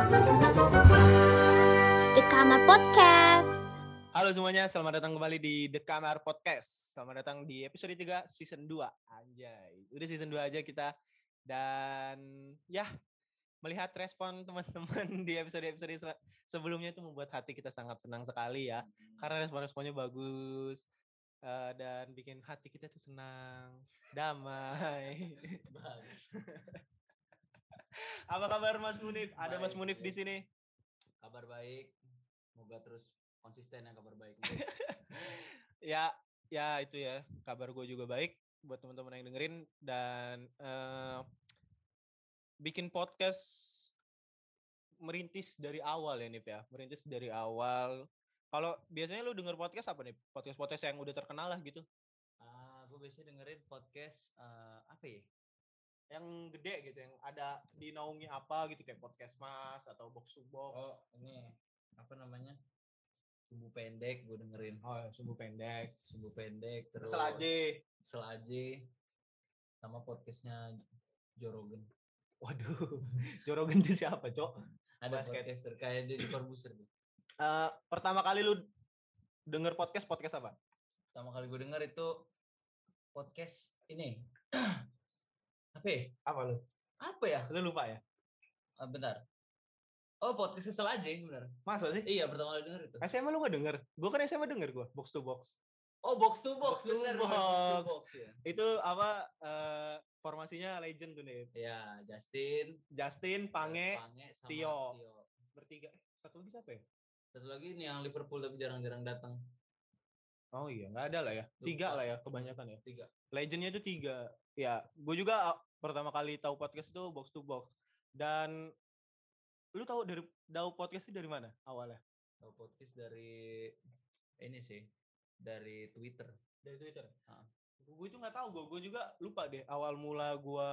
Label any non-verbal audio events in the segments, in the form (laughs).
The Kamar Podcast. Halo semuanya, selamat datang kembali di The Kamar Podcast. Selamat datang di episode 3 season 2. Anjay, udah season 2 aja kita. Dan ya, melihat respon (laughs) teman-teman di episode-episode se- sebelumnya itu membuat hati kita sangat senang sekali ya. Karena respon-responnya bagus. eh, dan bikin hati kita tuh senang, damai. (laughs) Apa kabar Mas Munif? Ada Mas Baik, Munif di sini. kabar baik. Semoga terus konsisten yang kabar baik (laughs) ya ya itu ya kabar gue juga baik buat teman-teman yang dengerin dan eh, bikin podcast merintis dari awal ya Nif ya. Merintis dari awal. Kalau biasanya lu denger podcast apa nih podcast podcast yang udah terkenal lah gitu. Ah gue biasanya dengerin podcast eh, apa ya yang gede gitu yang ada dinaungi apa gitu kayak podcast mas atau box to box. Oh ini apa namanya? Subuh pendek gue dengerin. Oh sumbu pendek. Subuh pendek terus selaje selaje sama podcastnya Jorogen waduh (laughs) jorogen itu siapa cok? Ada Basket. podcaster kayak di Corbuzier. Eh, pertama kali lu denger podcast podcast apa? Pertama kali gue denger itu podcast ini (clears throat) apa ya? apa lu apa ya lu lupa ya Ah, bentar oh podcast selaje benar masa sih iya pertama kali denger itu SMA lu gak denger? Gue kan SMA denger gue, box to box. Oh box to box, Box to bener, box. ya. Itu apa, eh, formasinya legend tuh nih. Ya Justin, Justin, Pange, Pange sama Tio. Tio. bertiga. Eh, satu lagi siapa ya? Satu lagi nih yang Liverpool tapi jarang-jarang datang. Oh iya, nggak ada lah ya. Tiga Lupa. lah ya, kebanyakan ya. Tiga. Legendnya itu tiga. Ya, gue juga pertama kali tahu podcast itu box to box. Dan lu tahu dari tahu podcast itu dari mana awalnya? Tahu podcast dari ini sih dari Twitter. Dari Twitter. Ah. Gue itu nggak tahu, gue gue juga lupa deh awal mula gue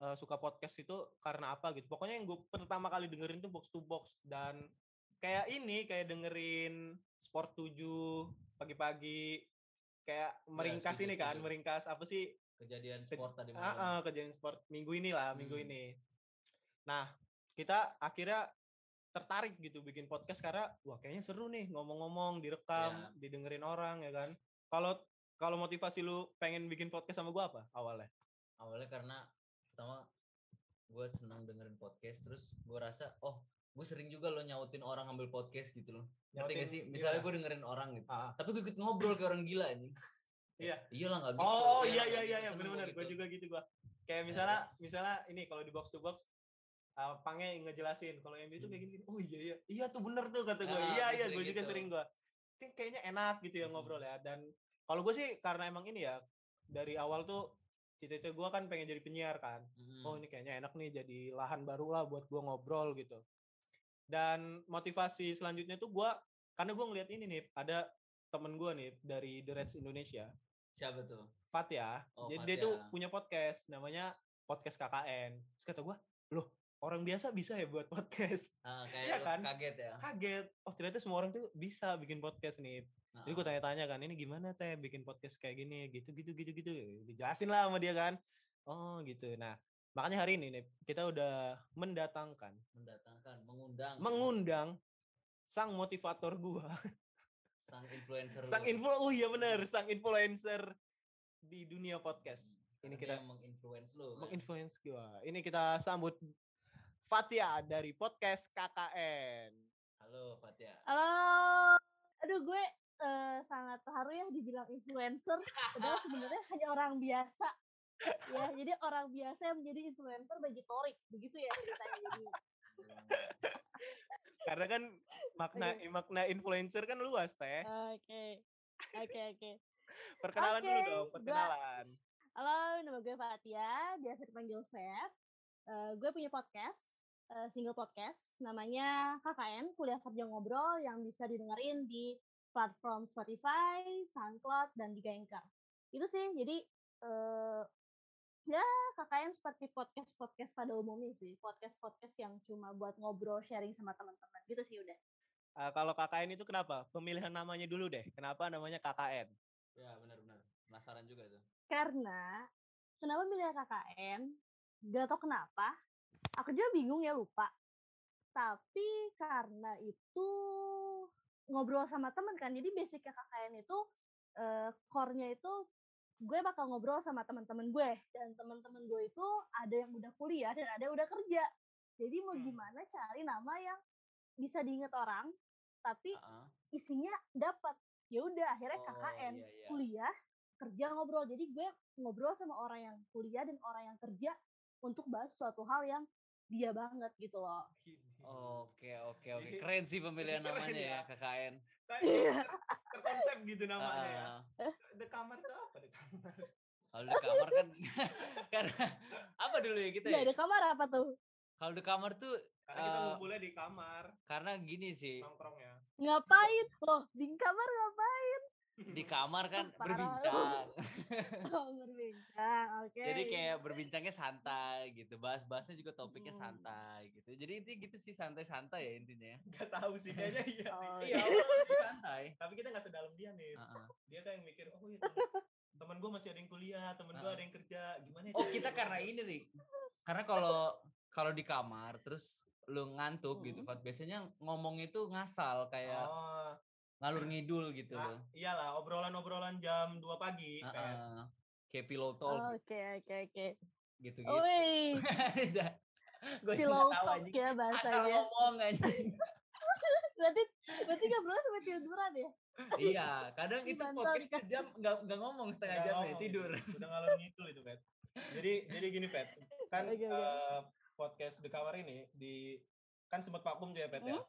eh, suka podcast itu karena apa gitu. Pokoknya yang gue pertama kali dengerin tuh box to box dan kayak ini kayak dengerin Sport 7 pagi-pagi kayak meringkas setuju, ini kan, setuju. meringkas apa sih? Kejadian Kej- sport tadi malam. ah, kejadian sport minggu ini lah, minggu Hmm. ini. Nah, kita akhirnya tertarik gitu bikin podcast karena wah kayaknya seru nih ngomong-ngomong direkam Iya. didengerin orang ya kan kalau kalau motivasi lu pengen bikin podcast sama gua apa awalnya Awalnya karena pertama gue senang dengerin podcast terus gue rasa oh gue sering juga lo nyautin orang ngambil podcast gitu loh. Ngerti gak sih? Misalnya gimana? gue dengerin orang gitu. Ah, Tapi gue ikut ngobrol kayak orang gila ini. (laughs) Iya. Iya lah nggak gitu. oh iya iya iya iya gitu, iya seneng benar-benar gua gitu. juga gitu gua kayak misalnya misalnya ini kalau di box to box uh, Pange ngejelasin kalau MU itu kayak gini, gini oh iya iya iya tuh bener tuh kata gue Ah, iya iya gue juga gitu. sering Kayak- kayaknya enak gitu ya Mm-mm. ngobrol ya dan kalau gue sih karena emang ini ya dari awal tuh cita-cita gue kan pengen jadi penyiar kan Mm. oh ini kayaknya enak nih jadi lahan baru lah buat gua ngobrol gitu dan motivasi selanjutnya tuh gua karena gua ngeliat ini nih ada temen gua nih dari The Reds Indonesia. Siapa tuh? Fatya Oh, jadi dia tuh punya podcast namanya podcast KKN terus kata gua loh orang biasa bisa ya buat podcast? Ah, kayak Iya lu kan? kaget ya. kaget. Oh ternyata semua orang tuh bisa bikin podcast nih. Jadi gue tanya-tanya kan ini gimana teh bikin podcast kayak gini? Gitu gitu gitu gitu. Dijelasin lah sama dia kan. Oh gitu. Nah makanya hari ini nih kita udah mendatangkan mendatangkan, mengundang mengundang sang motivator gua sang influencer. sang lu. influ oh iya bener sang influencer di dunia podcast ini Karena dia kita menginfluence lu. kan? menginfluence gua ini kita sambut Fatia dari podcast KKN Halo Fatia. Halo, aduh gue eh, sangat terharu ya dibilang influencer. Padahal (laughs) sebenarnya hanya orang biasa. Ya, jadi orang biasa yang menjadi influencer bagi Torik, begitu ya ceritanya. Jadi (laughs) karena kan makna makna influencer kan luas teh oke, oke, oke. perkenalan dulu Oke, dong gua- perkenalan Halo, nama gue Fatia, biasa dipanggil Seth. Eh, gue punya podcast, eh, single podcast, namanya KKN, Kuliah Kerja Ngobrol, yang bisa didengerin di platform Spotify, SoundCloud, dan juga Anchor. Itu sih, jadi eh, ya KKN seperti podcast-podcast pada umumnya sih, podcast-podcast yang cuma buat ngobrol, sharing sama teman-teman, gitu sih udah. Eh, kalau KKN itu kenapa pemilihan namanya dulu deh kenapa namanya KKN Ya benar-benar. Penasaran juga tuh. Karena kenapa milih KKN? Gak tau kenapa. Aku juga bingung ya lupa. tapi karena itu ngobrol sama temen kan jadi basicnya KKN itu eh, core-nya itu gue bakal ngobrol sama teman-teman gue dan teman-teman gue itu ada yang udah kuliah dan ada yang udah kerja. Jadi mau Hmm. gimana cari nama yang bisa diinget orang tapi isinya dapat ya udah akhirnya Oh, KKN iya, iya. kuliah kerja ngobrol. Jadi gue ngobrol sama orang yang kuliah dan orang yang kerja untuk bahas suatu hal yang dia banget gitu loh Oke oke oke keren sih pemilihan (laughs) Keren namanya ya ya. KKN. Saya terkonsep gitu namanya ya. The kamar tuh apa the kamar? Kalau di kamar kan (laughs) karena apa dulu ya kita nggak ya? ada kamar apa tuh Kalau di kamar tuh Karena kita Eh, ngumpulnya di kamar karena gini sih nongkrong ya. ngapain loh di kamar ngapain di kamar kan Parah. berbincang. oh berbincang oke Jadi kayak berbincangnya santai gitu. Bahas-bahasnya juga topiknya Hmm. santai gitu. Jadi intinya gitu sih santai-santai ya intinya. (laughs) Gak tahu sih kayaknya iya. Oh. Iya, iya. santai. Tapi kita gak sedalam dia nih. Heeh. Dia kan yang mikir, oh iya (laughs) temen gue masih ada yang kuliah, temen gue Ah. ada yang kerja. Gimana ya Oh kita karena ini nih. Karena kalau kalau di kamar terus lu ngantuk gitu Hmm. Fat. Biasanya ngomong itu ngasal kayak Oh, ngalur ngidul gitu nah, loh. iyalah obrolan-obrolan jam 2 pagi. Pet. Heeh. Kayak pillow Oh, talk oke oke oke gitu-gitu. Wih, (laughs) Gue pillow talk ya Asal bahasanya. ngomong anjing. (laughs) Berarti berarti ngobrol sampai tiduran ya? iya, kadang itu podcast sejam nggak nggak ngomong setengah Nggak jam ya ngomong, tidur. Udah ngalor ngidul itu, Pet. Jadi jadi gini, Pet. Kan Oke, oke. eh, podcast The Kamar ini di kan sempat vakum tuh ya, Pet ya. Hmm?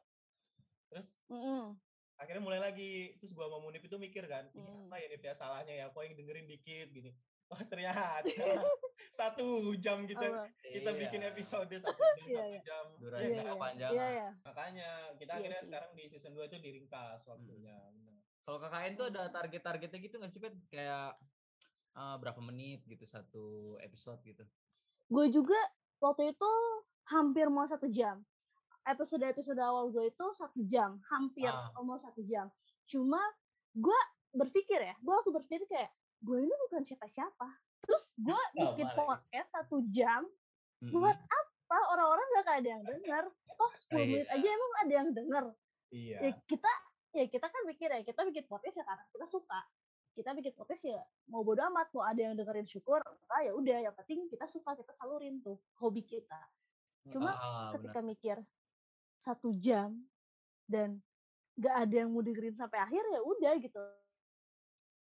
Terus Mm-mm. Akhirnya mulai lagi terus gua sama Munip itu mikir kan ini Hmm. apa ya Nip ya salahnya ya kok yang dengerin dikit gini oh ternyata (laughs) satu jam kita Apa? kita bikin Iya. episode satu (laughs) jam Iya, satu iya. jam Durasinya Iya, iya. kepanjangan. Iya ya. makanya kita Iya akhirnya sih. sekarang di season 2 itu diringkas waktunya bener. Kalau KKN tuh ada target-targetnya gitu nggak sih, Pet? Kayak eh, berapa menit gitu satu episode gitu. Gue juga waktu itu hampir mau satu jam. Episode-episode awal gue itu satu jam, hampir Ah. mau satu jam. Cuma gue berpikir ya, gue langsung berpikir kayak gue ini bukan siapa-siapa. Terus gue Sama bikin podcast satu jam, Mm-mm. buat apa orang-orang gak ada yang denger? Oh (laughs) 10 menit Iya. aja emang ada yang denger. iya ya kita ya kita kan mikir ya kita bikin podcast ya karena kita suka kita bikin podcast ya mau bodo amat mau ada yang dengerin syukur ah ya udah yang penting kita suka kita salurin tuh hobi kita cuma Ah, benar. ketika mikir satu jam dan gak ada yang mau dengerin sampai akhir ya udah gitu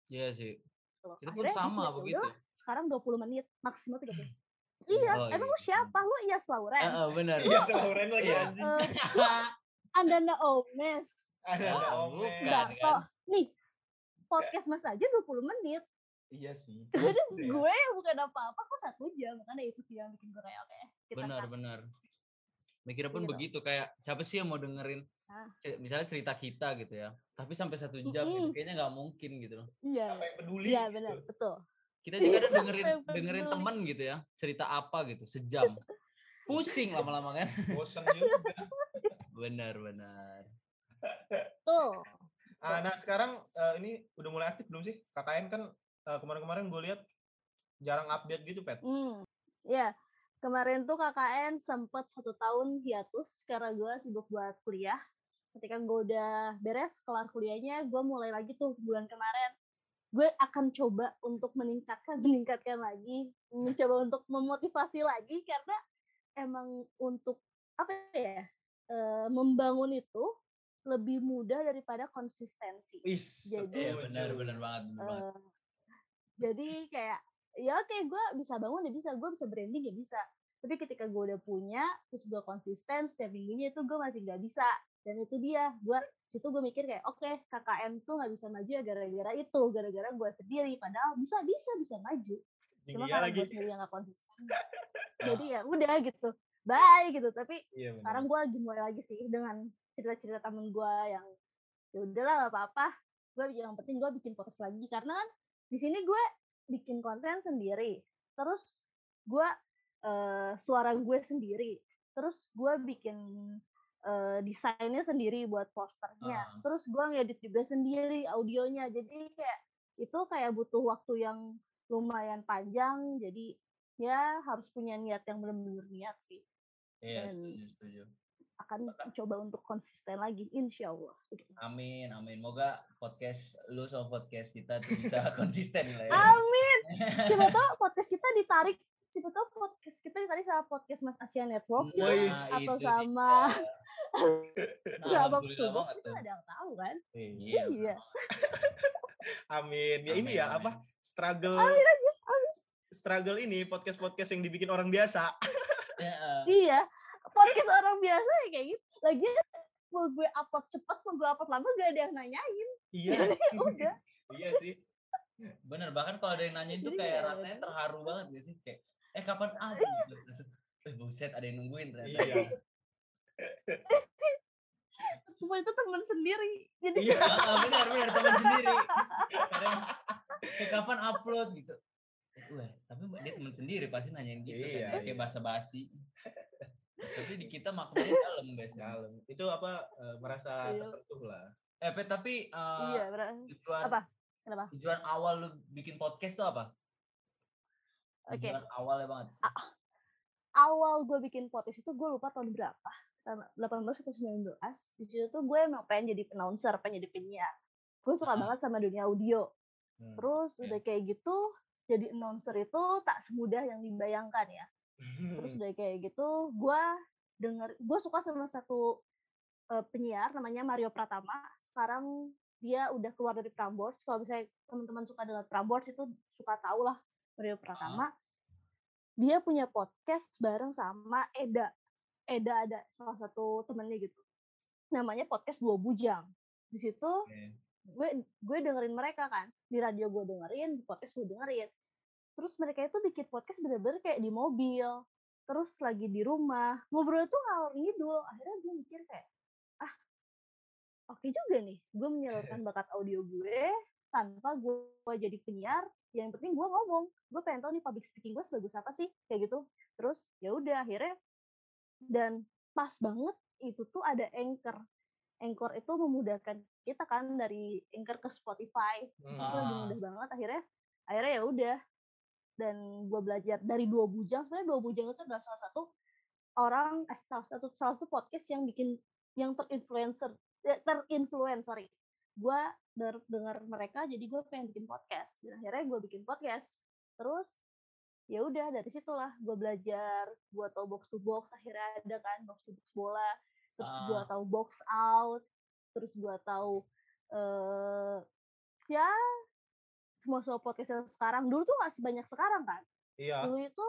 Iya sih. loh. Kita pun Akhirnya sama ya begitu. udahlah, sekarang 20 menit maksimal 30 iya Oh, emang iya. lu siapa lu Iyas Lauren Heeh, benar. iya Lauren lagi Iya. anjing Eh, Andana Omes ada ada Ah, bukan. Darto nih podcast mas aja 20 menit iya sih (laughs) Kadang Iya. gue yang bukan apa-apa kok satu jam makanya itu sih yang bikin gue kayak oke Benar, cut. benar. Mikirnya pun Gitu. begitu kayak siapa sih yang mau dengerin Ah. misalnya cerita kita gitu ya. Tapi sampai satu jam gitu Mm-mm. kayaknya nggak mungkin gitu loh. iya apa yang peduli iya gitu. benar betul Kita (laughs) juga Iya, dengerin dengerin temen gitu ya, cerita apa gitu sejam. Pusing lama-lama kan. bosen juga (laughs) Benar, benar. tuh Ah, nah sekarang eh, ini udah mulai aktif belum sih KKN kan eh, kemarin-kemarin gue lihat jarang update gitu Pet hmm ya kemarin tuh KKN sempet satu tahun hiatus karena gue sibuk buat kuliah. Ketika gue udah beres kelar kuliahnya gue mulai lagi tuh bulan kemarin. Gue akan coba untuk meningkatkan (laughs) meningkatkan lagi mencoba untuk memotivasi lagi karena emang untuk apa ya eh, membangun itu lebih mudah daripada konsistensi. Wis, Jadi- Iya, benar, benar banget, benar banget. Eh, jadi kayak ya oke gue bisa bangun ya bisa gue bisa branding ya bisa. Tapi ketika gue udah punya terus gue konsisten setiap minggunya itu gue masih nggak bisa. Dan itu dia gue situ gue mikir kayak oke KKN tuh nggak bisa maju ya gara-gara itu gara-gara gue sendiri. Padahal bisa bisa bisa maju. Cuma Tinggi karena lagi. gue sendiri yang gak konsisten (laughs) jadi ya udah gitu bye gitu. Tapi iya, sekarang gue lagi mulai lagi sih dengan cerita-cerita temen gue yang ya udahlah gak apa-apa gue yang penting gue bikin podcast lagi. Karena kan di sini gue bikin konten sendiri. Terus gue eh, suara gue sendiri. Terus gue bikin eh, desainnya sendiri buat posternya. Ah. terus gue ngedit juga sendiri audionya. Jadi kayak itu kayak butuh waktu yang lumayan panjang. Jadi ya harus punya niat yang benar-benar niat sih. Iya, dan- setuju, setuju. Akan coba untuk konsisten lagi insya Allah Amin, amin. Moga podcast lu sama podcast kita bisa (laughs) konsisten lah ya. amin (laughs) coba tau podcast kita ditarik coba tau podcast kita ditarik sama podcast Mas Asia Network gitu, Wih, atau sama ya Box banget itu tuh. ada yang tahu kan Iya. iya Amin. Ya ini Amin, ya amin. apa? Struggle. Struggle ini podcast-podcast yang dibikin orang biasa. (laughs) Ya, eh, iya podcast orang biasa ya kayak gitu lagi mau gue upload cepet mau gue upload lama gak ada yang nanyain Iya. (laughs) Ya udah iya sih. bener bahkan kalau ada yang nanya itu Jadi kayak ya rasanya terharu banget gak sih kayak eh kapan ah gitu. Eh buset ada yang nungguin ternyata Iya. (laughs) semua itu temen sendiri jadi Iya. Ah, benar benar teman sendiri kadang kayak kapan upload gitu Wah, tapi dia teman sendiri pasti nanyain gitu Iya, kan, kayak iya. basa-basi tapi di kita (laughs) maknanya dalam guys Dalam. Itu apa eh, merasa Iya. tersentuh lah. eh tapi eh, iya bener. tujuan apa kenapa tujuan awal lu bikin podcast tuh apa oke tujuan awalnya banget awal gue bikin podcast itu gue lupa tahun berapa tahun 18 atau 19 di situ tuh gue emang pengen jadi announcer pengen jadi penyiar gue suka Ah. banget sama dunia audio Hmm. terus oke. udah kayak gitu jadi announcer itu tak semudah yang dibayangkan ya terus (laughs) udah kayak gitu gue denger gue suka sama satu eh, penyiar namanya Mario Pratama. Sekarang dia udah keluar dari Prambors. Kalau misalnya teman-teman suka dengan Prambors itu suka tau lah Mario Pratama. Dia punya podcast bareng sama Eda. Eda ada salah satu temennya gitu. Namanya podcast dua bujang. Di situ Oke. gue gue dengerin mereka kan. Di radio gue dengerin di podcast gue dengerin terus mereka itu bikin podcast bener-bener kayak di mobil terus lagi di rumah. Ngobrol tuh ngalor ngidul akhirnya gue mikir kayak ah oke juga nih gue menyalurkan (laughs) bakat audio gue tanpa gue, jadi penyiar yang penting gue ngomong. Gue pengen tahu nih public speaking gue sebagus apa sih? Kayak gitu. Terus ya udah akhirnya dan pas banget itu tuh ada anchor. Anchor itu memudahkan kita kan dari anchor ke Spotify. Hmm. itu lebih Ah. mudah banget akhirnya akhirnya ya udah dan gue belajar dari dua bujang sebenarnya dua bujang itu adalah salah satu orang eh salah satu salah satu podcast yang bikin yang terinfluencer eh, terinfluence sorry. Gue dengar mereka jadi gue pengen bikin podcast. Dan akhirnya gue bikin podcast. Terus ya udah dari situlah gue belajar gue tahu box to box. Akhirnya ada kan box to box bola terus gue Ah. tahu box out terus gue tahu eh ya semua podcast yang sekarang. Dulu tuh nggak sebanyak sekarang kan? Iya. dulu itu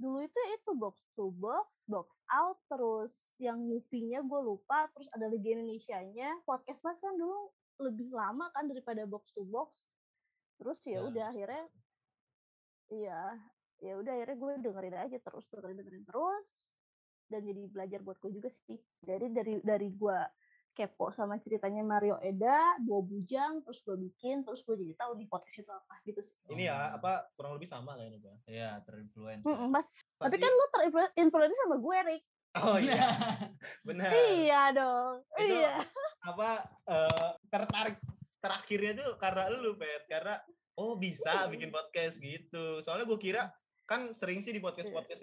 dulu itu itu box to box box out terus yang movie-nya gue lupa terus ada Liga Indonesia-nya. Podcast mas kan dulu lebih lama kan daripada box to box. Terus ya Ya. udah akhirnya iya ya udah akhirnya gue dengerin aja terus dengerin dengerin terus dan jadi belajar buat gue juga sih. Dari dari dari gue kepo sama ceritanya Mario Eda dua bujang terus gue bikin terus gue jadi tahu di podcast itu apa gitu sih. Ini ya apa kurang lebih sama lah ini, Bang. Iya, terinfluence. Mm-mm, mas tapi Pasti- kan lu terinfluence sama gue Rick Oh iya, (laughs) benar. iya dong Itu iya. apa eh, tertarik terakhirnya tuh karena lu pet. Karena oh bisa bikin podcast gitu. Soalnya gue kira kan sering sih di podcast podcast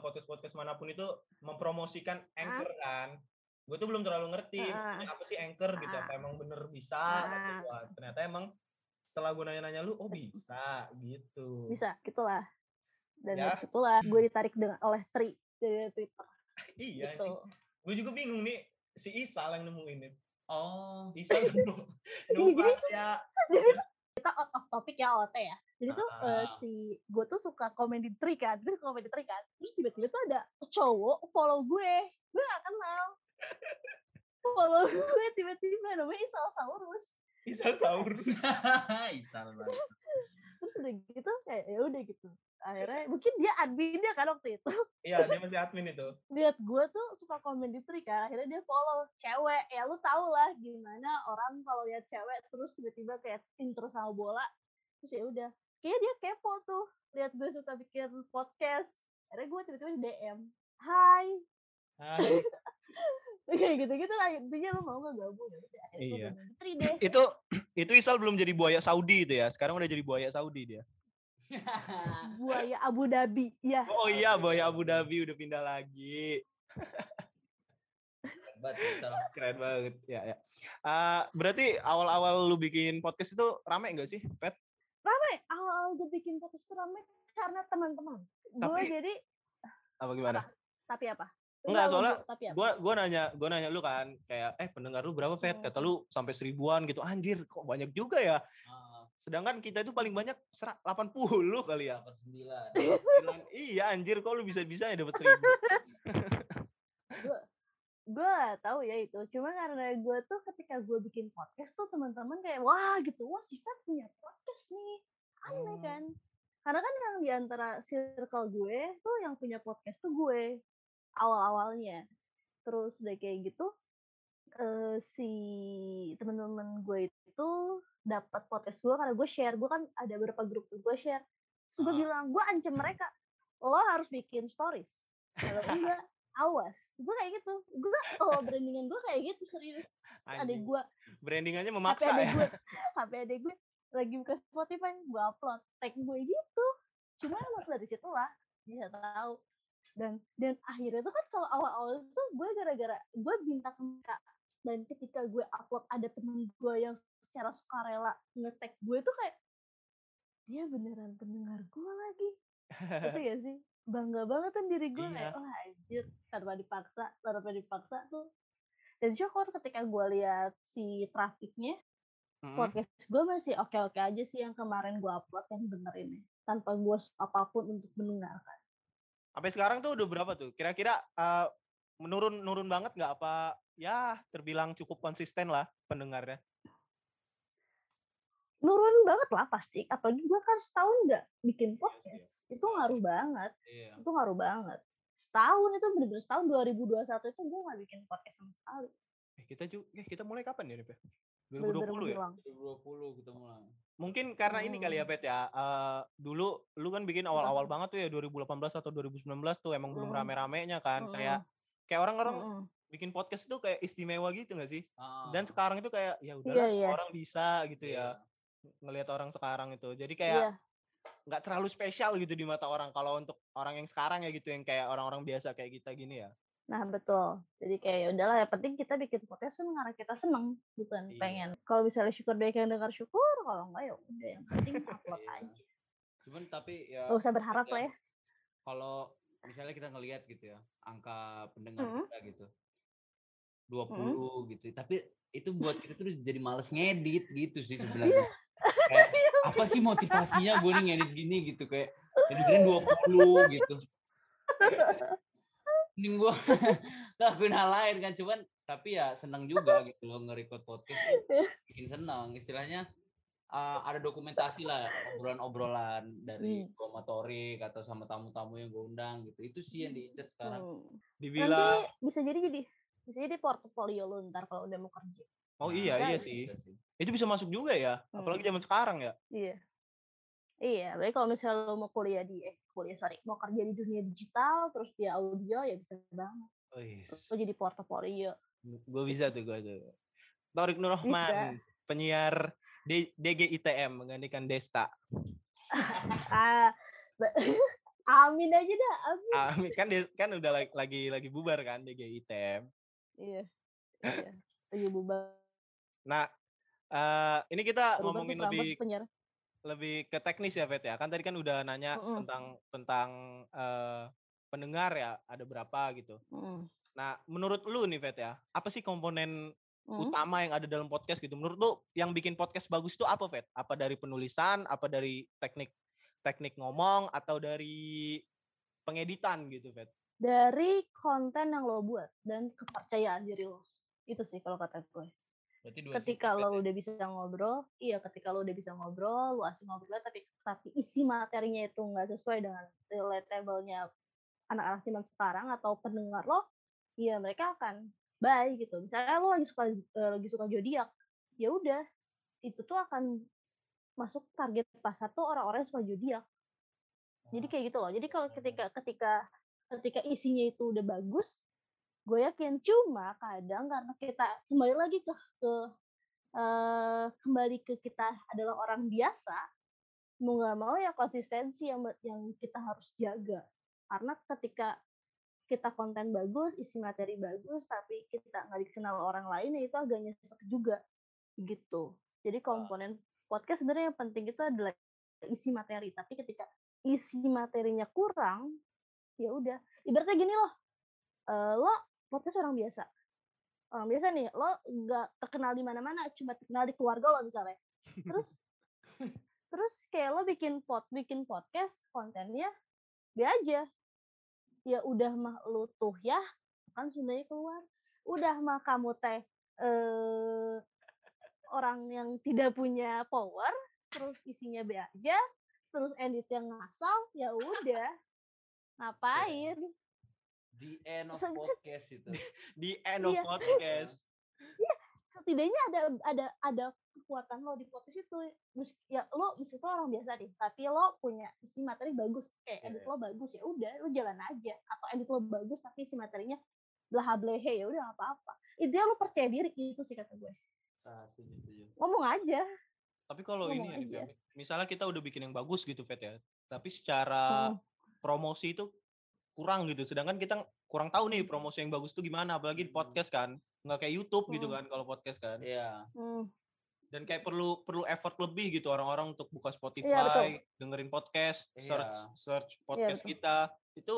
podcast podcast mana pun itu mempromosikan anchor kan gue tuh belum terlalu ngerti ini apa sih anchor gitu Ah. apa emang bener bisa. Kata gua. ternyata emang setelah gue nanya-nanya lu oh bisa gitu. Bisa gitulah. Dan Ya. dari situlah gue ditarik dengan oleh Tri dari Twitter (laughs) iya gitu. gue juga bingung nih si Isal yang nemuin nih. Oh, Isal nemu nemu (laughs) Jadi- ya. (laughs) kita out of topic ya OT ya. Jadi tuh eh, Ah. si gue tuh suka komen di Tri kan terus komen di Tri kan. Terus tiba-tiba tuh ada cowok follow gue gue gak kenal follow gue tiba-tiba namanya Isal Saurus Isal Saurus (laughs) Isal banget. terus udah gitu kayak ya udah gitu. Akhirnya mungkin dia adminnya kan waktu itu. Iya dia masih admin itu. Lihat gue tuh suka komen di Tri kan akhirnya dia follow cewek. Ya lu tau lah gimana orang kalau lihat cewek terus tiba-tiba kayak intro sama bola terus ya udah. Kayak dia kepo tuh lihat gue suka bikin podcast. Akhirnya gue tiba-tiba di DM hai. Hai. Kayak gitu-gitu lah intinya lu mau gak gabung ya udah Iya. deh (clears throat) itu (clears throat) itu Isal belum jadi buaya Saudi itu ya. Sekarang udah jadi buaya Saudi dia. buaya Abu Dhabi ya Oh iya, buaya Abu Dhabi udah pindah lagi. (laughs) Keren banget. Ya, ya. Ah, berarti awal-awal lu bikin podcast itu rame nggak sih, Pet? rame awal gue bikin podcast itu rame karena teman-teman gue Tapi- jadi Apa gimana? tapi apa Enggak, soalnya tapi apa Gua gua nanya, gua nanya lu kan kayak eh pendengar lu berapa, Pet? Kata lu sampai seribuan gitu. Anjir, kok banyak juga ya. Ah, Sedangkan kita itu paling banyak serak 80 kali ya. 89 Bilang, iya anjir kok lu bisa-bisa ya dapat seribu. (laughs) gue tahu ya itu cuma karena gue tuh ketika gue bikin podcast tuh teman-teman kayak wah gitu wah si Fat punya podcast nih aneh Hmm. kan karena kan yang di antara circle gue tuh yang punya podcast tuh gue awal-awalnya. Terus udah kayak gitu eh, si teman-teman gue itu dapat podcast gue karena gue share gue kan ada beberapa grup tuh gue share. Terus gue Ah. bilang gue ancam mereka lo harus bikin stories. Kalau enggak awas. Gue kayak gitu gue oh brandingan gue kayak gitu serius. Anjing. gue Brandingannya HP memaksa adek ya. gue (laughs) HP adek gue lagi buka Spotify gue upload. Tag gue gitu. Cuma emang dari situ lah bisa tahu dan dan akhirnya tuh kan kalau awal-awal itu gue gara-gara gue minta ke mereka. Dan ketika gue upload ada temen gue yang secara sukarela nge-tag gue tuh kayak dia beneran pendengar gue lagi. Itu (laughs) ya sih? Bangga banget kan diri gue kayak Iya. wah anjir tanpa dipaksa tanpa dipaksa tuh. Dan syukur ketika gue lihat si trafiknya Mm-mm. podcast gue masih oke-oke aja sih yang kemarin gue upload yang dengerin tanpa gue apa pun untuk mendengarkan Sampai sekarang tuh udah berapa tuh? Kira-kira eh, menurun nurun banget nggak apa ya terbilang cukup konsisten lah pendengarnya. nurun banget lah pasti apalagi gue kan setahun nggak bikin podcast itu ngaruh banget iya itu ngaruh banget setahun itu bener-bener setahun 2021 itu gue nggak bikin podcast sama sekali Eh, kita juga eh, kita mulai kapan ya, Rip? Ya? bener-bener 2020 ya? menghilang 2020 kita mulai Mungkin karena ini kali ya, Hmm. Pet ya. eh, dulu lu kan bikin awal-awal banget tuh ya 2018 atau 2019 tuh emang belum Mm. rame-ramenya kan. Mm-mm. Kayak kayak orang-orang Mm-mm. bikin podcast itu kayak istimewa gitu gak sih? Ah, Dan sekarang itu kayak ya Iya, udahlah semua iya. orang bisa gitu iya. ya. Ngelihat orang sekarang itu. Jadi iya kayak nggak terlalu spesial gitu di mata orang kalau untuk orang yang sekarang ya gitu yang kayak orang-orang biasa kayak kita gini ya. Nah betul. Jadi kayak ya udahlah yang penting kita bikin podcast kan karena kita seneng bukan Iya. pengen. Kalau misalnya syukur banyak yang dengar syukur, kalau enggak ya udah yang penting upload Iya. aja. cuman tapi ya Gak usah berharap lah ya. kalau misalnya kita ngelihat gitu ya angka pendengar Mm. kita gitu 20 gitu tapi itu buat kita tuh jadi males ngedit gitu sih sebenarnya kayak (laughs) apa sih motivasinya gue nih ngedit gini gitu kayak dengerin 20 gitu (laughs) mending gue lakuin (laughs) hal lain kan cuman tapi ya seneng juga gitu loh nge-record podcast tuh (laughs) bikin seneng istilahnya uh, ada dokumentasi lah obrolan-obrolan dari Hmm. gua atau sama tamu-tamu yang gue undang gitu itu sih yang diincer sekarang Hmm. Dibilang Nanti bisa jadi jadi bisa jadi portofolio lu ntar kalau udah mau kerja. oh Nah, iya bisa iya ya. sih. Sih. Itu bisa masuk juga ya. Apalagi Hmm. zaman sekarang ya. Iya. Iya, baik kalau misalnya lo mau kuliah di eh kuliah sorry, mau kerja di dunia digital terus di audio ya bisa banget. Lo jadi portofolio. Gue bisa tuh gue tuh. Torik Nur Bisa. Rahman, penyiar D- DGITM menggantikan Desta. (laughs) ah, (laughs) amin aja dah, amin. Amin kan kan udah lagi lagi, bubar kan DGITM. Iya. Iya. Lagi bubar. Nah, eh ini kita tuh ngomongin lebih penyiar. Lebih ke teknis ya, Vet ya. Kan tadi kan udah nanya Mm-mm. tentang tentang eh, pendengar ya, ada berapa gitu. Mm. Nah, menurut lu nih, Vet ya, apa sih komponen Mm. utama yang ada dalam podcast gitu? Menurut lu yang bikin podcast bagus itu apa, Vet? Apa dari penulisan, apa dari teknik teknik ngomong, atau dari pengeditan gitu, Vet? Dari konten yang lo buat dan kepercayaan diri lo. Itu sih kalau kata gue. Berarti dua ketika lo ya. udah bisa ngobrol, iya ketika lo udah bisa ngobrol, lo asik ngobrol, tapi tapi isi materinya itu nggak sesuai dengan relatable-nya anak-anak zaman sekarang atau pendengar lo, iya mereka akan bye gitu. Misalnya lo lagi suka eh, lagi suka zodiak, ya udah itu tuh akan masuk target pasar tuh orang-orang yang suka zodiak. Jadi kayak gitu loh. Jadi kalau ketika ketika ketika isinya itu udah bagus, gue yakin cuma kadang karena kita kembali lagi ke ke eh, kembali ke kita adalah orang biasa, mau nggak mau ya konsistensi yang yang kita harus jaga. Karena ketika kita konten bagus, isi materi bagus, tapi kita nggak dikenal orang lain, ya itu agak nyesek juga gitu. Jadi komponen podcast sebenarnya yang penting itu adalah isi materi. Tapi ketika isi materinya kurang, ya udah. Ibaratnya gini loh, eh, lo podcast orang biasa, orang biasa nih, lo nggak terkenal di mana-mana, cuma terkenal di keluarga lo misalnya. Terus (laughs) terus kayak lo bikin pod bikin podcast kontennya dia aja. Ya udah mah lu tuh ya kan sebenarnya keluar. Udah mah kamu teh eh orang yang tidak punya power terus isinya be aja terus edit yang ngasal ya udah. Ngapain The end of podcast (laughs) itu. Di end of Iya. podcast. setidaknya ada ada ada kekuatan lo di podcast itu Mes- ya lo meskipun orang biasa deh tapi lo punya isi materi bagus kayak Iya, edit iya. lo bagus ya udah lo jalan aja atau edit lo bagus tapi isi materinya belaha blehe ya udah nggak apa-apa intinya lo percaya diri itu sih kata gue Ah, setuju, setuju. ngomong aja Tapi kalau ini Ngomong ya, ya, aja. misalnya kita udah bikin yang bagus gitu, Fet ya. Tapi secara Hmm. promosi itu kurang gitu. Sedangkan kita kurang tahu nih promosi yang bagus tuh gimana, apalagi di Hmm. podcast kan. Nggak kayak YouTube gitu Hmm. kan kalau podcast kan. Iya. Hmm, Dan kayak perlu perlu effort lebih gitu orang-orang untuk buka Iya, Spotify, dengerin podcast, search Iya. search podcast betul. kita. Itu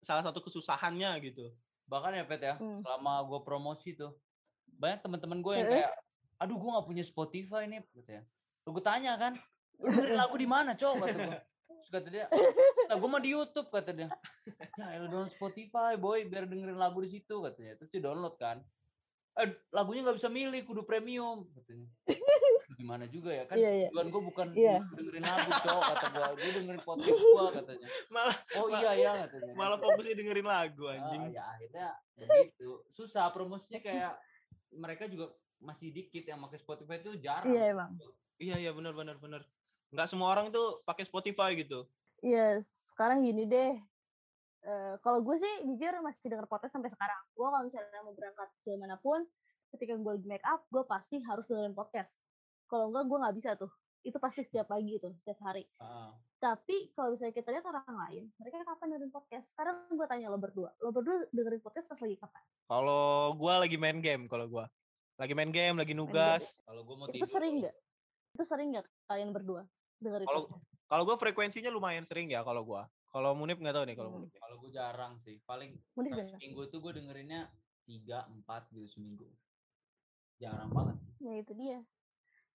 salah satu kesusahannya gitu. Bahkan ya Pet ya, Hmm. selama gue promosi tuh, banyak teman-teman gue yang kayak, aduh gue nggak punya Spotify nih, katanya. Lu gue tanya kan, "Lu dengerin lagu di mana, cowok? Kata gue. Terus kata dia, nah gue mah di YouTube kata dia. Ya elah download Spotify boy, biar dengerin lagu di situ katanya. Terus dia download kan. Eh lagunya nggak bisa milih, kudu premium katanya. Gimana juga ya kan? Iya, iya. Tujuan gue bukan Iya. dengerin lagu cowok kata gue, gue dengerin podcast gue katanya. Malah Oh iya ya katanya. malah fokusnya dengerin lagu Ah, anjing. ya akhirnya begitu. Susah promosinya kayak mereka juga masih dikit yang pakai Spotify itu jarang. iya emang Iya iya benar benar benar. Nggak semua orang tuh pakai Spotify gitu. Iya, sekarang gini deh. Eh, kalau gue sih jujur masih denger podcast sampai sekarang. Gue kalau misalnya mau berangkat ke mana pun, ketika gue lagi make up, gue pasti harus dengerin podcast. Kalau enggak, gue nggak bisa tuh. Itu pasti setiap pagi tuh, setiap hari. Ah, Tapi kalau misalnya kita lihat orang lain, mereka kapan dengerin podcast? Sekarang gue tanya lo berdua, lo berdua dengerin podcast pas lagi kapan? Kalau gua lagi main game, kalau gua lagi main game, lagi nugas. kalau gue mau Itu tidur. sering nggak? Itu sering nggak kalian berdua dengerin Kalau-? Kalau gua frekuensinya lumayan sering ya kalau gua. Kalau Munib nggak tahu nih kalau Hmm. Munib. Kalau gue jarang sih. Paling per denger. seminggu itu gue dengerinnya tiga empat gitu seminggu. Jarang banget. Ya itu dia. Oh,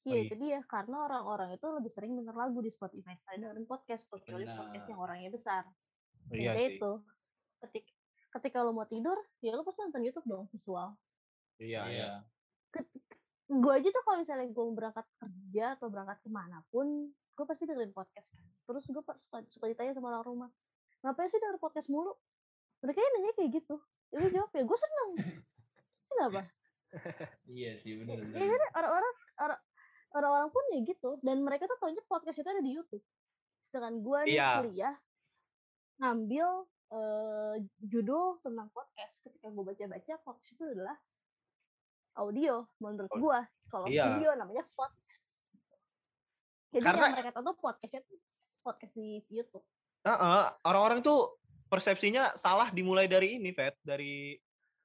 Iya iya. itu dia karena orang-orang itu lebih sering denger lagu di Spotify daripada dengerin podcast kecuali podcast yang orangnya besar. Iya Sehingga sih. itu ketika ketika lo mau tidur ya lo pasti nonton YouTube dong visual. Iya iya. Gue aja tuh kalau misalnya gue mau berangkat kerja atau berangkat ke mana pun gue pasti dengerin podcast kan. Terus gue suka, suka ditanya sama orang rumah ngapain sih denger podcast mulu? Mereka nanya kayak gitu. Ya gue jawab ya gue seneng. Kenapa? Iya sih benar Ya benar. kan orang-orang orang orang-orang pun ya gitu dan mereka tuh taunya podcast itu ada di YouTube. Sedangkan gue nih Iya. kuliah ngambil eh, judul tentang podcast. Ketika gue baca-baca podcast itu adalah audio menurut Oh, gue. Kalau iya. video namanya podcast. Jadi Karena- yang mereka tahu tuh podcastnya tuh podcast di YouTube. Heeh, orang-orang tuh persepsinya salah dimulai dari ini, Fet, dari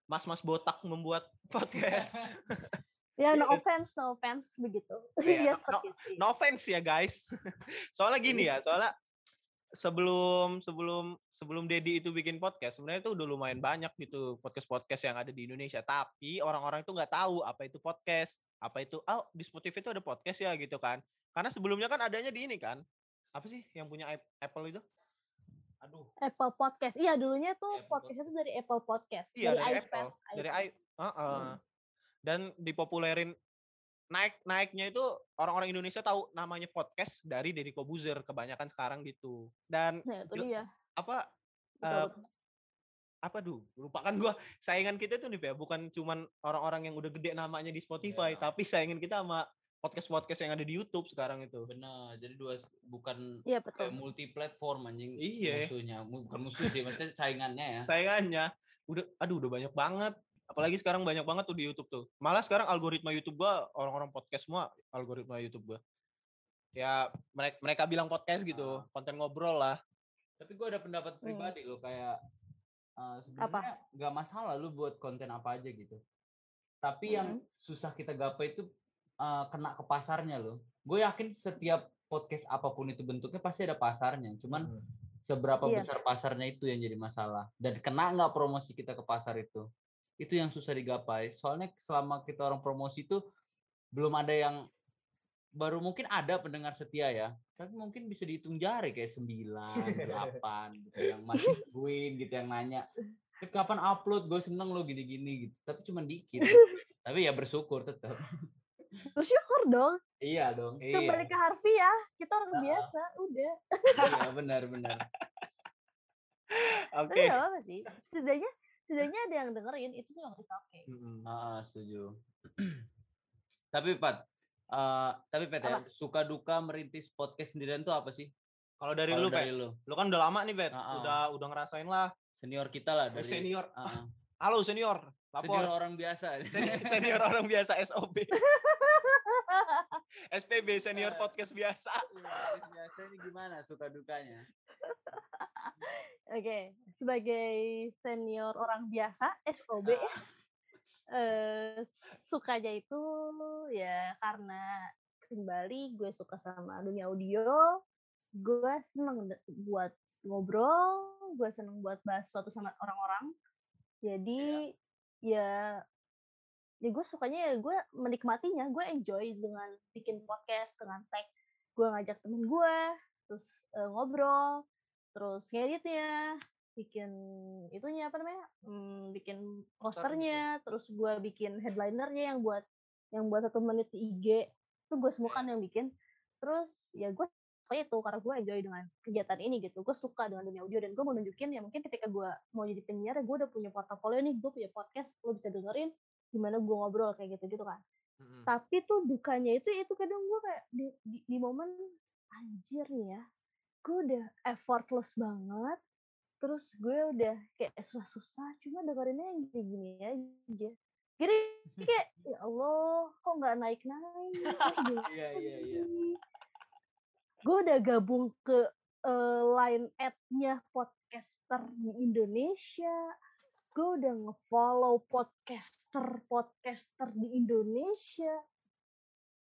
mas-mas botak membuat (laughs) podcast. (laughs) Ya no Iya. offense, no offense begitu. (laughs) Iya, ya no- seperti itu. no offense ya guys. soalnya gini ya, soalnya sebelum sebelum sebelum Dedi itu bikin podcast, sebenarnya itu udah lumayan banyak gitu podcast-podcast yang ada di Indonesia. Tapi orang-orang itu nggak tahu apa itu podcast, apa itu oh di Spotify itu ada podcast ya gitu kan. Karena sebelumnya kan adanya di ini kan. Apa sih yang punya Ap- Apple itu? Aduh. Apple Podcast. Iya, dulunya tuh Apple podcast itu dari Apple Podcast. Iya dari, iPad, Apple, dari iPhone. i, Heeh. Hmm. dan dipopulerin naik naiknya itu orang-orang Indonesia tahu namanya podcast dari Deddy Kobuzer kebanyakan sekarang gitu. Dan Nah, itu dia. Apa eh, betul. apa duh lupakan gua (laughs) saingan kita tuh nih ya bukan cuman orang-orang yang udah gede namanya di Spotify Iya. tapi saingan kita sama podcast-podcast yang ada di YouTube sekarang itu. Benar. Jadi dua bukan Iya, kayak betul. multi platform anjing Iya. musuhnya. Mu- Bukan musuh sih, maksudnya saingannya ya. Saingannya udah aduh udah banyak banget. Apalagi sekarang banyak banget tuh di YouTube tuh. Malah sekarang algoritma YouTube gua orang-orang podcast semua algoritma YouTube gua. Ya mereka mereka bilang podcast gitu, Ah. konten ngobrol lah. Tapi gue ada pendapat Hmm. pribadi loh kayak eh, sebenarnya nggak masalah lu buat konten apa aja gitu. Tapi yang Mm. susah kita gapai itu eh, kena ke pasarnya loh. Gue yakin setiap podcast apa pun itu bentuknya pasti ada pasarnya. Cuman Hmm. seberapa Iya. besar pasarnya itu yang jadi masalah. Dan kena nggak promosi kita ke pasar itu. Itu yang susah digapai. Soalnya selama kita orang promosi itu belum ada yang baru mungkin ada pendengar setia ya. Tapi mungkin bisa dihitung jari kayak 9, 8 (laughs) gitu yang masih nungguin gitu yang nanya. "Eh, kapan upload? Gue seneng lo gini-gini gitu. Tapi cuma dikit. (laughs) Tapi ya bersyukur tetap. Bersyukur dong. iya dong. Iya. Kembali ke Harvey ya. Kita orang Ah. biasa, udah. iya benar benar. Oke. Tapi nggak apa sih. Setidaknya setidaknya ada yang dengerin itu yang oke. Mm-mm. Ah, setuju. (clears throat) tapi Pat, eh, tapi Pat ya, suka duka merintis podcast sendirian tuh apa sih? Kalau dari Kalau lu, Pet. dari lu, Lu kan udah lama nih, Pet. Ah, ah. Udah udah ngerasain lah. senior kita lah Eh, dari senior. Ah, ah. Halo senior, Senior lapor. orang biasa. Senior, senior orang biasa (laughs) SOB. (laughs) SPB senior Eh. podcast biasa. Iya, podcast biasa ini gimana suka dukanya? (laughs) Oke, sebagai senior orang biasa SOB ya. Eh sukanya itu ya karena kembali gue suka sama dunia audio, gue seneng buat ngobrol, gue seneng buat bahas suatu sama orang-orang. Jadi ya ya gue sukanya ya gue menikmatinya, gue enjoy dengan bikin podcast dengan tag. Gue ngajak temen gue, terus eh, ngobrol, terus ngeditnya bikin itunya apa namanya hmm, bikin posternya terus gua bikin headlinernya yang buat yang buat satu menit di IG itu gue semua kan yang bikin. Terus ya gue suka itu karena gue enjoy dengan kegiatan ini gitu. Gue suka dengan dunia audio dan gue mau nunjukin ya mungkin ketika gue mau jadi penyiar gue udah punya portofolio nih gue punya podcast lo bisa dengerin gimana gue ngobrol kayak gitu gitu kan. Mm-mm. tapi tuh dukanya itu itu kadang gue kayak di, di, di momen anjir nih ya gue udah effortless banget terus gue udah kayak susah-susah cuma dengerinnya yang gini-gini aja. Jadi (laughs) kayak ya Allah kok nggak naik-naik? (laughs) Iya iya iya. gue udah gabung ke eh, line ad-nya podcaster di Indonesia. Gue udah ngefollow podcaster podcaster di Indonesia.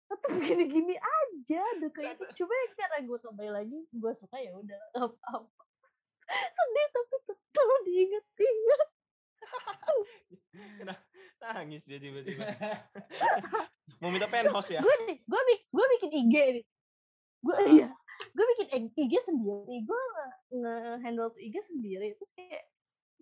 Tetap (laughs) gini-gini aja duka itu cuma ya karena gue kembali lagi gue suka ya udah apa-apa sedih tapi tetap diinget-inget. Nangis dia tiba-tiba. (laughs) Mau minta penthouse ya? gue nih gue gue bikin IG nih. Gue iya gue bikin ig- sendiri. Gue nge handle IG sendiri terus kayak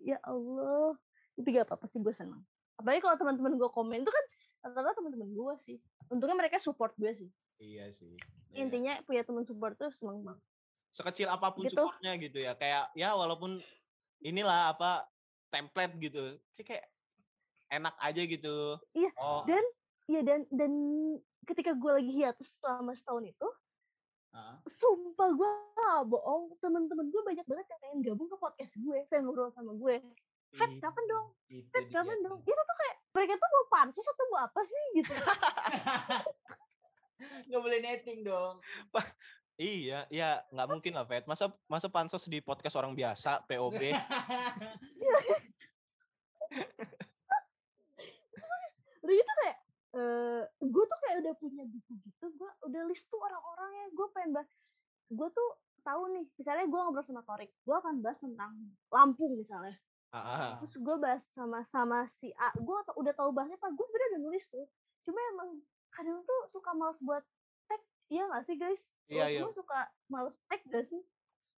ya Allah. Itu gak apa-apa sih gue seneng. Apalagi kalau teman-teman gue komen itu kan rata-rata teman-teman gue sih. Untungnya mereka support gue sih. Iya sih. intinya punya teman support tuh seneng banget Sekecil apa pun Gitu. supportnya gitu ya. Kayak ya walaupun inilah apa template gitu. Kayak, kayak enak aja gitu. Iya, Oh, dan Iya dan dan ketika gue lagi hiatus selama setahun itu, Ah, sumpah gue gak bohong, temen-temen gue banyak banget yang pengen gabung ke podcast gue, pengen ngobrol sama gue. Fat, kapan dong? Fat, kapan dong? Itu tuh kayak, mereka tuh mau pansus atau mau apa sih gitu. (laughs) Nggak boleh netting dong. (laughs) Iya, ya nggak mungkin lah, Fet. Masa masa pansos di podcast orang biasa, POB. Udah gitu kayak, eh gue tuh kayak udah punya buku gitu, gue udah list tuh orang-orangnya, gue pengen bahas. Gue tuh tahu nih, misalnya gue ngobrol sama Torik, gue akan bahas tentang Lampung misalnya. Ah, terus gue bahas sama sama si A gue udah tahu bahasnya pak gue sebenarnya udah nulis tuh cuma emang kadang tuh suka males buat iya gak sih guys Lo Iya, iya. semua suka males tag gak sih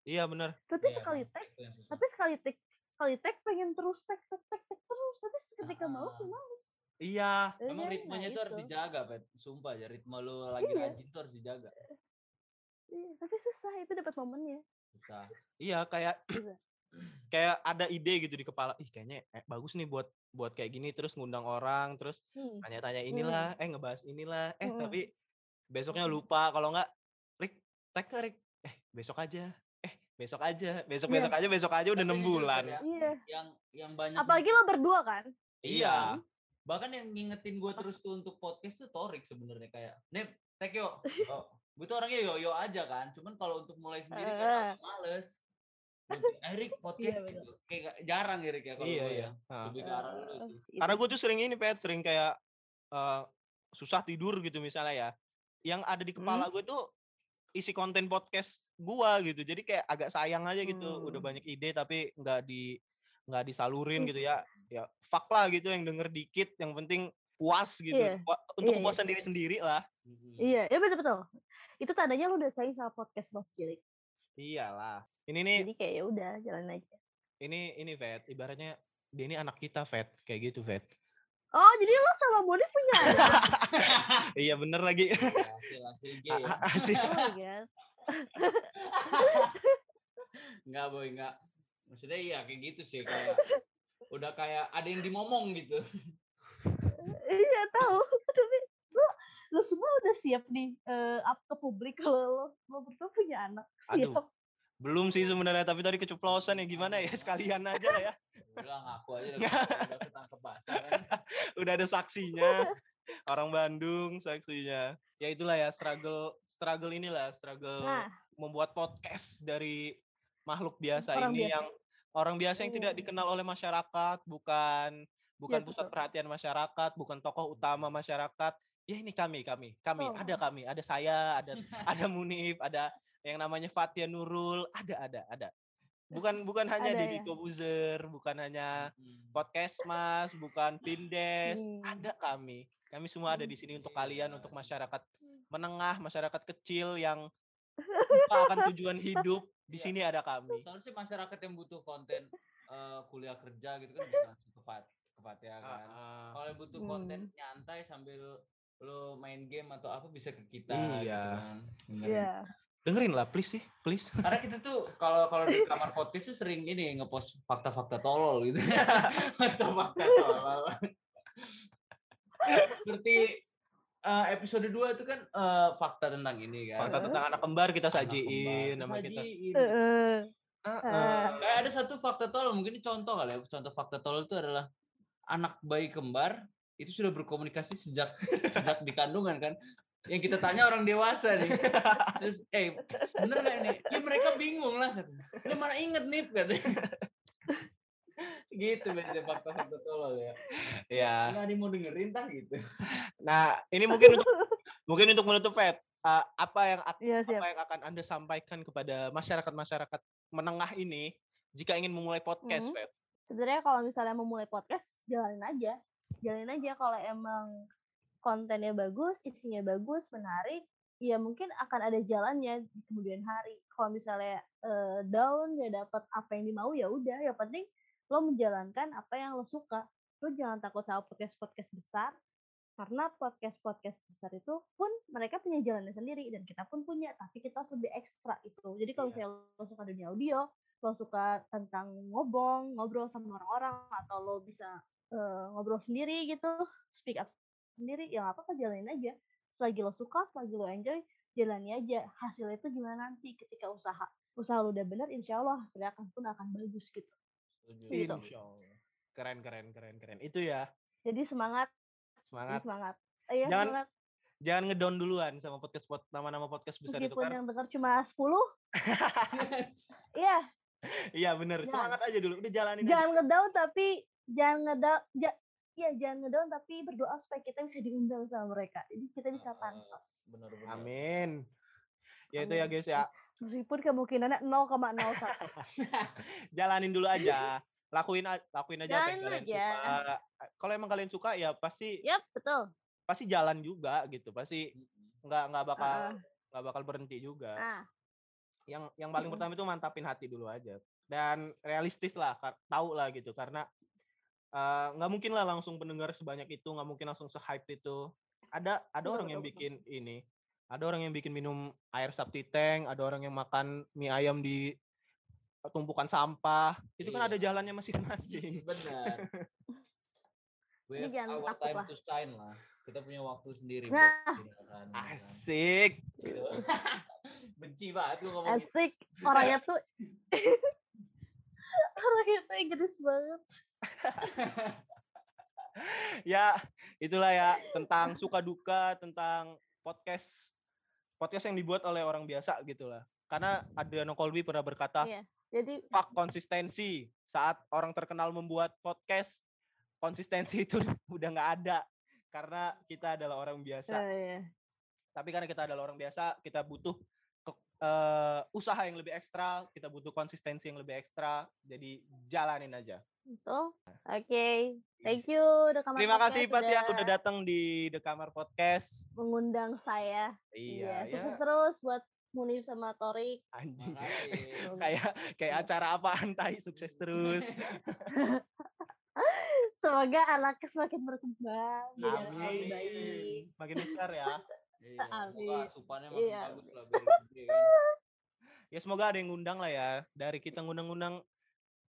Iya bener. tapi Iya, sekali tag itu tapi sekali tag sekali tag pengen terus tag tag tag tag terus tapi ketika males sih Ah. males Iya. Ya Emang kan? ritmenya Nah, tuh harus itu. dijaga, Pet. Sumpah ya, ritme lu lagi Iya. rajin tuh harus dijaga. Iya, tapi susah itu dapat momennya Susah. Iya kayak Bisa. (clears throat) kayak ada ide gitu di kepala. Ih kayaknya eh, bagus nih buat buat kayak gini terus ngundang orang terus Hmm. tanya-tanya inilah, eh ngebahas inilah, eh Mm-mm. tapi besoknya lupa kalau nggak Rick, tag ke Rick. Eh besok aja. Eh besok aja. Besok besok aja, besok aja udah enam jujur, bulan. Ya, iya Yang yang banyak apalagi lo berdua kan Iya. Bahkan yang ngingetin gue terus tuh untuk podcast tuh Torik sebenarnya kayak, "Nip, tag yuk." (laughs) Oh, gue tuh orangnya yo-yo aja kan. Cuman kalau untuk mulai sendiri Eh. kadang agak males. Erik podcast bener. gitu. kayak gak- jarang Erik ya kalau Iya, gue iya. ya. Lebih ke arah lu Eh, sih. gitu. Karena gue tuh sering ini, Pet, sering kayak eh, susah tidur gitu misalnya ya. Yang ada di kepala gue tuh isi konten podcast gua gitu. Jadi kayak agak sayang aja gitu. Udah Hmm. banyak ide tapi nggak di nggak disalurin Hmm. gitu ya. Ya fuck lah gitu yang denger dikit, yang penting puas gitu. Iya. Pua- Untuk Iya, iya. kepuasan diri sendiri lah. Iya, ya betul betul. Itu tandanya lu udah sayang sama podcast lo sendiri. Iyalah. Ini nih Jadi kayak ya udah jalan aja. ini ini Vet, ibaratnya dia ini anak kita Vet, kayak gitu Vet. Oh, jadi lo sama Boni punya anak? (laughs) iya bener lagi. hasil hasil (laughs) G ya. Asik. Oh. Enggak boy, enggak. Maksudnya iya kayak gitu sih kayak udah kayak ada yang dimomong gitu. iya tahu. Tapi lu lu semua udah siap nih eh, up ke publik kalau lo lo berdua punya anak. Aduh. Belum sih sebenarnya, tapi tadi keceplosan ya gimana ya (laughs) sekalian aja lah ya. Udah ngaku aja udah, ketangkep basah (laughs) kan. Udah ada saksinya. Orang Bandung saksinya. Ya itulah ya struggle struggle inilah, struggle Nah, membuat podcast dari makhluk biasa Orang ini biasa. yang orang biasa yang tidak Iya. dikenal oleh masyarakat, bukan bukan pusat betul. perhatian masyarakat, bukan tokoh utama masyarakat. Ya ini kami, kami, kami, ada Oh. kami, ada saya, ada (laughs) ada Munif, ada yang namanya Fatia Nurul, ada ada ada. Bukan (laughs) bukan hanya Ada Deddy ya? Kobuzer, bukan hanya Mm. podcast Mas, bukan Vindes, Hmm. ada kami. Kami semua ada di sini untuk kalian, untuk masyarakat menengah, masyarakat kecil yang lupa (laughs) akan tujuan hidup. Di Iya. sini ada kami. Soalnya sih masyarakat yang butuh konten eh, kuliah kerja gitu kan bisa langsung ke Fat ke Fatia kan. Ah, Kalau yang butuh Hmm. konten nyantai sambil lo main game atau apa bisa ke kita Iya. gitu kan. Iya. Dengerin lah, please sih, please. (laughs) Karena kita tuh kalau kalau di kamar podcast tuh sering ini ngepost fakta-fakta tolol gitu. (laughs) Fakta-fakta tolol. Seperti eh, episode 2 itu kan eh, fakta tentang ini kan. Fakta tentang anak kembar kita Anak sajiin kembar. sama kita. Sajiin. Ah, Eh, ah. Kayak ada satu fakta tolol, mungkin ini contoh kali ya. Contoh fakta tolol itu adalah anak bayi kembar itu sudah berkomunikasi sejak (laughs) sejak di kandungan kan. Yang kita tanya orang dewasa nih. (laughs) Terus, eh bener nggak ini? Ya mereka bingung lah. katanya. Ini mana inget nih katanya. gitu biasanya fakta-fakta tolol ya. Ya. Nggak ada yang mau dengerin tah gitu. Nah, ini mungkin untuk mungkin untuk menutup Fed, eh, apa yang Iya siap. apa yang akan Anda sampaikan kepada masyarakat-masyarakat menengah ini jika ingin memulai podcast, Mhm. Fed? Sebenarnya kalau misalnya mau mulai podcast, jalanin aja. Jalanin aja kalau emang kontennya bagus, isinya bagus, menarik, ya mungkin akan ada jalannya di kemudian hari. Kalau misalnya eh, down ya dapat apa yang dimau ya udah, yang penting lo menjalankan apa yang lo suka. Lo jangan takut sama podcast-podcast besar karena podcast-podcast besar itu pun mereka punya jalannya sendiri dan kita pun punya, tapi kita harus lebih ekstra itu. Jadi kalau Iya. misalnya lo suka dunia audio, lo suka tentang ngobong, ngobrol sama orang-orang, atau lo bisa eh, ngobrol sendiri gitu, speak up sendiri, ya nggak apa-apa jalanin aja. Selagi lo suka, selagi lo enjoy, jalani aja. Hasilnya itu gimana nanti ketika usaha. Usaha lo udah bener, insya Allah akan pun akan bagus gitu. Setuju. Gitu. Keren, keren, keren, keren. Itu ya, Jadi semangat, jadi semangat. semangat. Eh, ya, Jangan semangat. Jangan ngedown duluan sama podcast pod- nama-nama podcast besar itu Meskipun kan. yang dengar cuma 10, (laughs) iya, Iya bener, Jangan. semangat aja dulu. Udah jalanin aja. jangan ngedown tapi jangan ngedown, ja, iya jangan ngedown tapi berdoa supaya kita bisa diundang sama mereka. Jadi kita bisa Ah, pansos. Bener-bener. Amin. Ya itu ya guys ya. Meskipun kemungkinannya 0,01. (laughs) Jalanin dulu aja. Lakuin lakuin aja apa yang Jalanin kalian aja. suka. Kalau emang kalian suka ya pasti Yap, betul. pasti jalan juga gitu. Pasti nggak nggak bakal nggak bakal berhenti juga. Nah, Yang yang paling Mm-mm. pertama itu mantapin hati dulu aja. Dan realistis lah, tahu lah gitu karena eh, nggak mungkin lah langsung pendengar sebanyak itu, nggak mungkin langsung se-hype itu. Ada ada orang yang bikin ini, ada orang yang bikin minum air sabti tank, ada orang yang makan mie ayam di tumpukan sampah. Itu kan ada Iya. jalannya masing-masing. (laughs) Benar. (laughs) We Ini have jangan our takut time lah. to shine lah. Kita punya waktu sendiri Nah. buat ya kan. Asik. Gitu. (laughs) Benci banget gue ngomong asik. Orangnya tuh orangnya tuh Inggris banget. (laughs) ya, itulah ya tentang suka duka, tentang podcast podcast yang dibuat oleh orang biasa gitu lah. Karena Adriano Colby pernah berkata, Iya. Jadi fuck konsistensi. Saat orang terkenal membuat podcast, konsistensi itu (laughs) udah nggak ada karena kita adalah orang biasa. eh, iya. Tapi karena kita adalah orang biasa, kita butuh eh, usaha yang lebih ekstra, kita butuh konsistensi yang lebih ekstra. Jadi jalanin aja. Betul. Oke. Thank Yes. you The Kamar Terima kasih Podcast Fatia udah datang di The Kamar Podcast. mengundang saya. Iya, Sukses ya. terus buat Munif sama Torik. Anjing. (laughs) Kayak kayak acara apaan tai sukses (laughs) terus. (laughs) Semoga anaknya semakin berkembang. Jadi anak yang Amin. baik. Makin besar ya. Iya, (laughs) semoga asupannya makin Iya. bagus lah biar gede kan. (laughs) Ya semoga ada yang ngundang lah ya. Dari kita ngundang-ngundang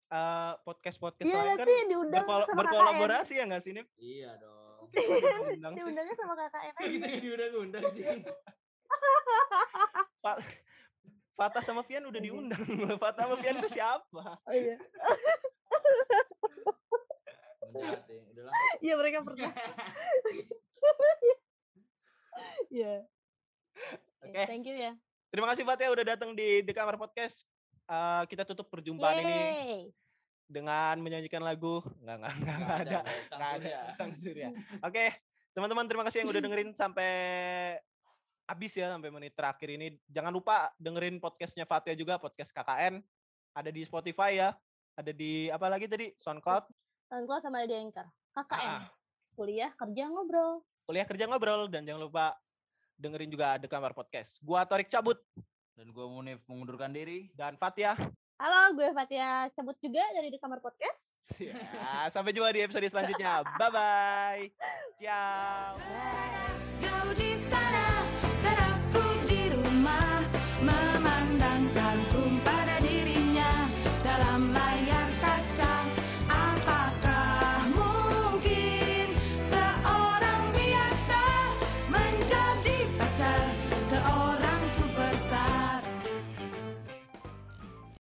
eh, podcast-podcast Iya lain kan diundang berkol- sama KKN. berkolaborasi ya nggak sih Nip? Iya dong. Diundangnya sama KKN. Kita yang diundang-undang sih. (laughs) Fa- Fata sama Fian udah diundang. Fata sama Fian itu siapa? Oh iya. Ya. Iya mereka pernah. Iya. Oke. Thank you ya. Terima kasih Fatia udah datang di The Kamar Podcast. Eh, kita tutup perjumpaan ini Yeay. dengan menyanyikan lagu. Enggak, enggak, enggak, enggak ada. nggak Nggak Sang ada. Surya. Sang Surya. Oke, teman-teman terima kasih yang udah dengerin sampai habis ya sampai menit terakhir ini. Jangan lupa dengerin podcastnya Fatia juga, podcast KKN. Ada di Spotify ya. Ada di apa lagi tadi? SoundCloud. Tanggal sama di Anchor. KKN. Ah, Kuliah kerja ngobrol. kuliah kerja ngobrol dan jangan lupa dengerin juga The Kamar Podcast. Gua Torik cabut Dan gue Munif mengundurkan diri. dan Fatia. Halo, gue Fatia cabut juga dari The Kamar Podcast. Ya, sampai jumpa di episode selanjutnya. (laughs) Bye bye. Ciao. Bye. Jauh di sana